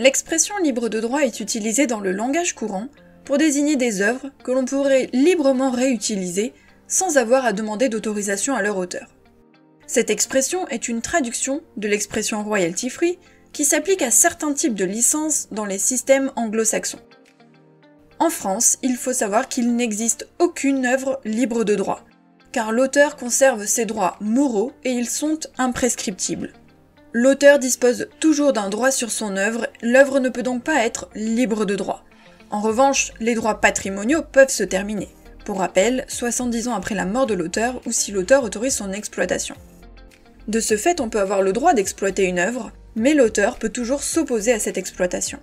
L'expression libre de droit est utilisée dans le langage courant pour désigner des œuvres que l'on pourrait librement réutiliser sans avoir à demander d'autorisation à leur auteur. Cette expression est une traduction de l'expression royalty free qui s'applique à certains types de licences dans les systèmes anglo-saxons. En France, il faut savoir qu'il n'existe aucune œuvre libre de droit, car l'auteur conserve ses droits moraux et ils sont imprescriptibles. L'auteur dispose toujours d'un droit sur son œuvre, l'œuvre ne peut donc pas être libre de droit. En revanche, les droits patrimoniaux peuvent se terminer. Pour rappel, 70 ans après la mort de l'auteur ou si l'auteur autorise son exploitation. De ce fait, on peut avoir le droit d'exploiter une œuvre, mais l'auteur peut toujours s'opposer à cette exploitation.